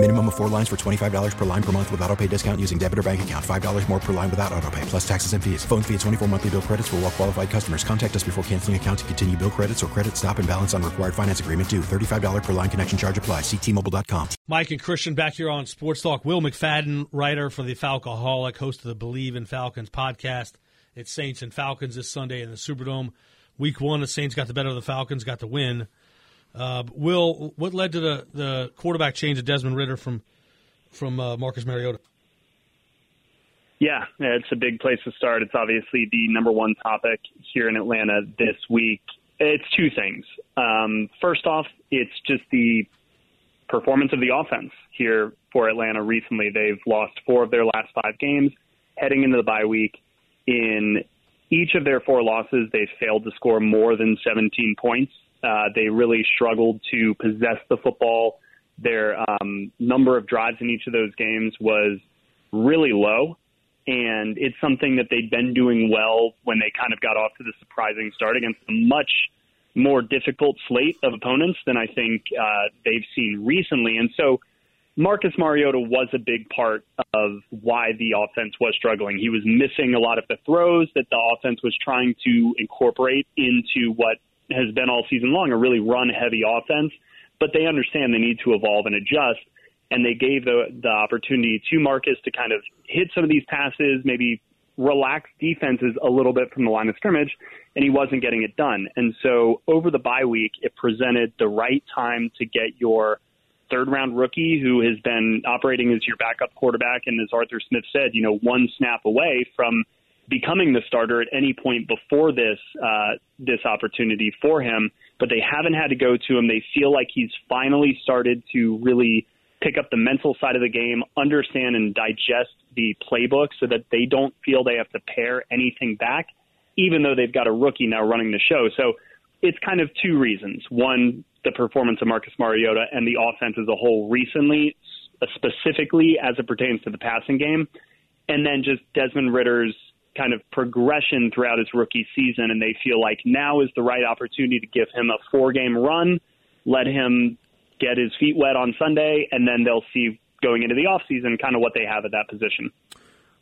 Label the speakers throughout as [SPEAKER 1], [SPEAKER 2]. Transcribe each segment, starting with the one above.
[SPEAKER 1] Minimum of four lines for $25 per line per month with auto pay discount using debit or bank account. $5 more per line without auto pay, plus taxes and fees. Phone fee at 24 monthly bill credits for all well qualified customers. Contact us before canceling account to continue bill credits or credit stop and balance on required finance agreement due. $35 per line connection charge apply. Ctmobile.com.
[SPEAKER 2] Mike and Christian back here on Sports Talk. Will McFadden, writer for the Falcoholic, host of the Believe in Falcons podcast. It's Saints and Falcons this Sunday in the Superdome. Week one, the Saints got the better of the Falcons, got the win. Uh, Will, what led to the, the quarterback change of Desmond Ridder from – from uh, Marcus Mariota?
[SPEAKER 3] Yeah, it's a big place to start. It's obviously the number one topic here in Atlanta this week. It's two things. Um, first off, it's just the performance of the offense here for Atlanta recently. They've lost four of their last five games heading into the bye week. In each of their four losses, they've failed to score more than 17 points. Uh, they really struggled to possess the football their um, number of drives in each of those games was really low. And it's something that they'd been doing well when they kind of got off to the surprising start against a much more difficult slate of opponents than I think uh, they've seen recently. And so Marcus Mariota was a big part of why the offense was struggling. He was missing a lot of the throws that the offense was trying to incorporate into what has been all season long a really run heavy offense but they understand they need to evolve and adjust. And they gave the the opportunity to Marcus to kind of hit some of these passes, maybe relax defenses a little bit from the line of scrimmage, and he wasn't getting it done. And so over the bye week, it presented the right time to get your third round rookie who has been operating as your backup quarterback and as Arthur Smith said, you know, one snap away from becoming the starter at any point before this uh, this opportunity for him but they haven't had to go to him. They feel like he's finally started to really pick up the mental side of the game, understand and digest the playbook so that they don't feel they have to pare anything back, even though they've got a rookie now running the show. So it's kind of two reasons. One, the performance of Marcus Mariota and the offense as a whole recently, specifically as it pertains to the passing game. And then just Desmond Ridder's kind of progression throughout his rookie season, and they feel like now is the right opportunity to give him a four game run, let him get his feet wet on Sunday, and then they'll see going into the offseason kind of what they have at that position.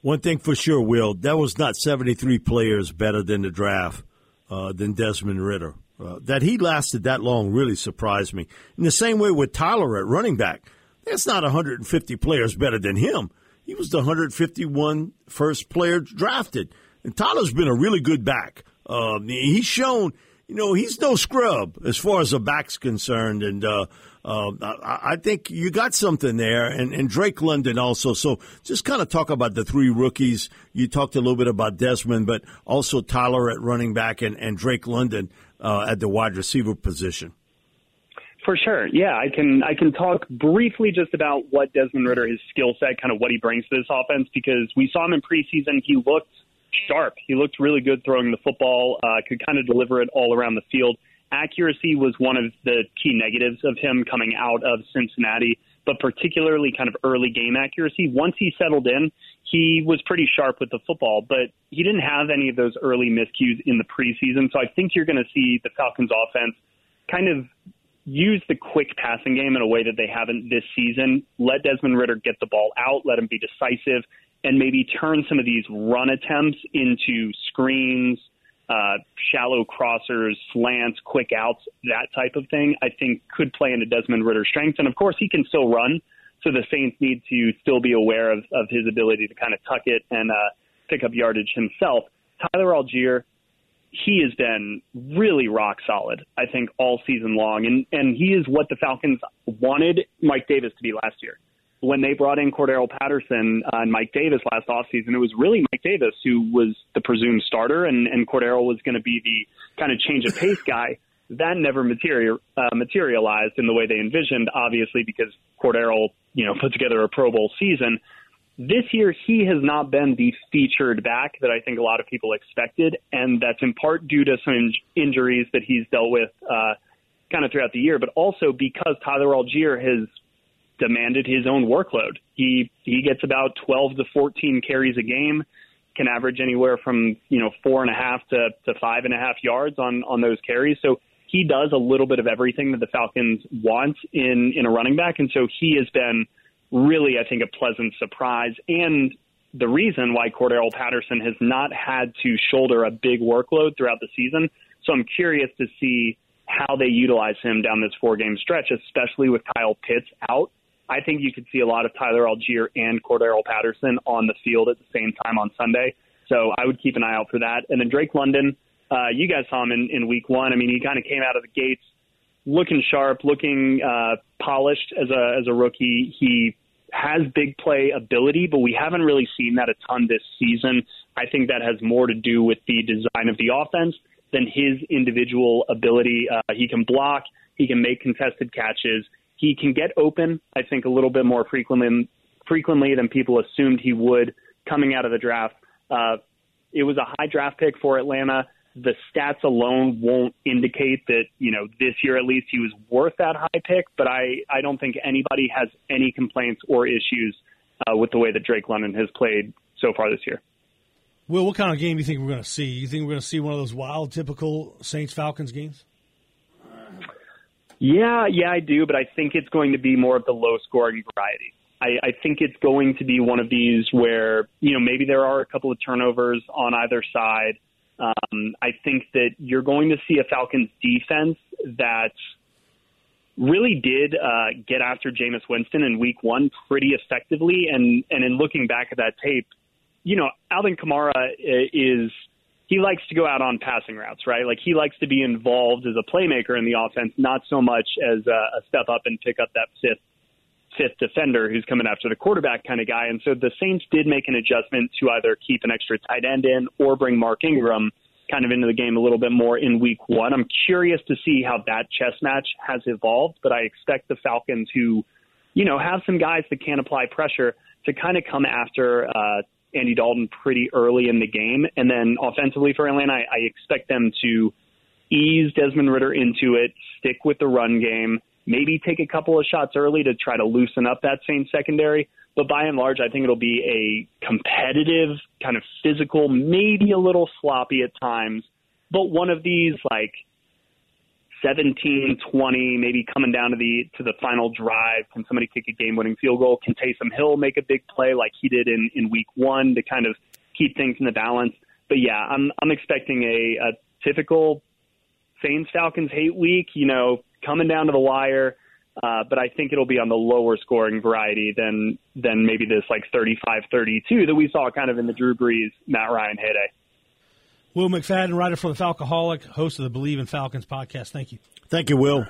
[SPEAKER 4] One thing for sure, Will, that was not 73 players better than the draft uh, than Desmond Ridder. Uh, that he lasted that long really surprised me. In the same way with Tyler at running back, there's not 150 players better than him. He was the 151 first player drafted. And Tyler's been a really good back. Um, he's shown, you know, he's no scrub as far as the back's concerned. And uh, uh, I, I, think you got something there. And, and Drake London also. So just kind of talk about the three rookies. You talked a little bit about Desmond, but also Tyler at running back and, and Drake London uh, at the wide receiver position.
[SPEAKER 3] For sure. Yeah, I can I can talk briefly just about what Desmond Ridder, his skill set, kind of what he brings to this offense because we saw him in preseason. He looked sharp. He looked really good throwing the football, uh, could kind of deliver it all around the field. Accuracy was one of the key negatives of him coming out of Cincinnati, but particularly kind of early game accuracy. Once he settled in, he was pretty sharp with the football, but he didn't have any of those early miscues in the preseason. So I think you're going to see the Falcons offense kind of use the quick passing game in a way that they haven't this season. Let Desmond Ridder get the ball out, let him be decisive, and maybe turn some of these run attempts into screens, uh, shallow crossers, slants, quick outs, that type of thing, I think could play into Desmond Ridder's strengths. And of course, he can still run. So the Saints need to still be aware of, of his ability to kind of tuck it and uh, pick up yardage himself. Tyler Allgeier, he has been really rock solid, I think, all season long. And, and he is what the Falcons wanted Mike Davis to be last year. When they brought in Cordarrelle Patterson uh, and Mike Davis last offseason, it was really Mike Davis who was the presumed starter, and, and Cordarrelle was going to be the kind of change of pace guy. That never material, uh, materialized in the way they envisioned, obviously, because Cordarrelle, you know, put together a Pro Bowl season. This year, he has not been the featured back that I think a lot of people expected, and that's in part due to some in- injuries that he's dealt with uh, kind of throughout the year, but also because Tyler Allgeier has demanded his own workload. He he gets about 12 to 14 carries a game, can average anywhere from you know four and a half to, to five and a half yards on on those carries. So he does a little bit of everything that the Falcons want in in a running back, and so he has been really, I think, a pleasant surprise and the reason why Cordarrelle Patterson has not had to shoulder a big workload throughout the season. So I'm curious to see how they utilize him down this four game stretch, especially with Kyle Pitts out. I think you could see a lot of Tyler Allgeier and Cordarrelle Patterson on the field at the same time on Sunday. So I would keep an eye out for that. And then Drake London, uh, you guys saw him in, in week one. I mean, he kind of came out of the gates looking sharp, looking uh, polished as a as a rookie. He has big play ability, but we haven't really seen that a ton this season. I think that has more to do with the design of the offense than his individual ability. Uh, he can block, he can make contested catches, he can get open. I think a little bit more frequently frequently than people assumed he would coming out of the draft. Uh, it was a high draft pick for Atlanta. The stats alone won't indicate that you know this year at least he was worth that high pick. But I I don't think anybody has any complaints or issues uh, with the way that Drake London has played so far this year.
[SPEAKER 2] Will, what kind of game do you think we're going to see? You think we're going to see one of those wild, typical Saints Falcons games?
[SPEAKER 3] Yeah, yeah, I do, but I think it's going to be more of the low scoring variety. I, I think it's going to be one of these where, you know, maybe there are a couple of turnovers on either side. Um, I think that you're going to see a Falcons defense that really did uh, get after Jameis Winston in week one pretty effectively. And, and in looking back at that tape, you know, Alvin Kamara uh, is – he likes to go out on passing routes, right? Like he likes to be involved as a playmaker in the offense, not so much as a, a step up and pick up that fifth fifth defender who's coming after the quarterback kind of guy. And so the Saints did make an adjustment to either keep an extra tight end in or bring Mark Ingram kind of into the game a little bit more in week one. I'm curious to see how that chess match has evolved, but I expect the Falcons who, you know, have some guys that can apply pressure to kind of come after uh, Andy Dalton pretty early in the game. And then offensively for Atlanta, I, I expect them to ease Desmond Ridder into it, stick with the run game, maybe take a couple of shots early to try to loosen up that same secondary. But by and large, I think it'll be a competitive, kind of physical, maybe a little sloppy at times, but one of these like 17, 20, maybe coming down to the to the final drive. Can somebody kick a game-winning field goal? Can Taysom Hill make a big play like he did in in Week One to kind of keep things in the balance? But yeah, I'm I'm expecting a, a typical Saints Falcons hate week. You know, coming down to the wire. Uh, but I think it'll be on the lower scoring variety than than maybe this like 35-32 that we saw kind of in the Drew Brees Matt Ryan heyday.
[SPEAKER 2] Will McFadden, writer for the Falcoholic, host of the Believe in Falcons podcast. Thank you.
[SPEAKER 4] Thank you, Will.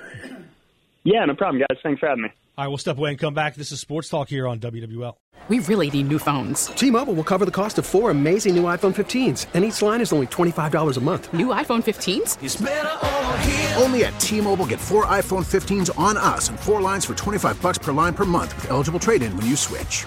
[SPEAKER 3] Yeah, no problem, guys. Thanks for having me.
[SPEAKER 2] All right, we'll step away and come back. This is Sports Talk here on WWL.
[SPEAKER 5] We really need new phones.
[SPEAKER 6] T Mobile will cover the cost of four amazing new iPhone 15s, and each line is only $25 a month.
[SPEAKER 5] New iPhone 15s?
[SPEAKER 7] Only at T Mobile get four iPhone 15s on us and four lines for 25 bucks per line per month with eligible trade in when you switch.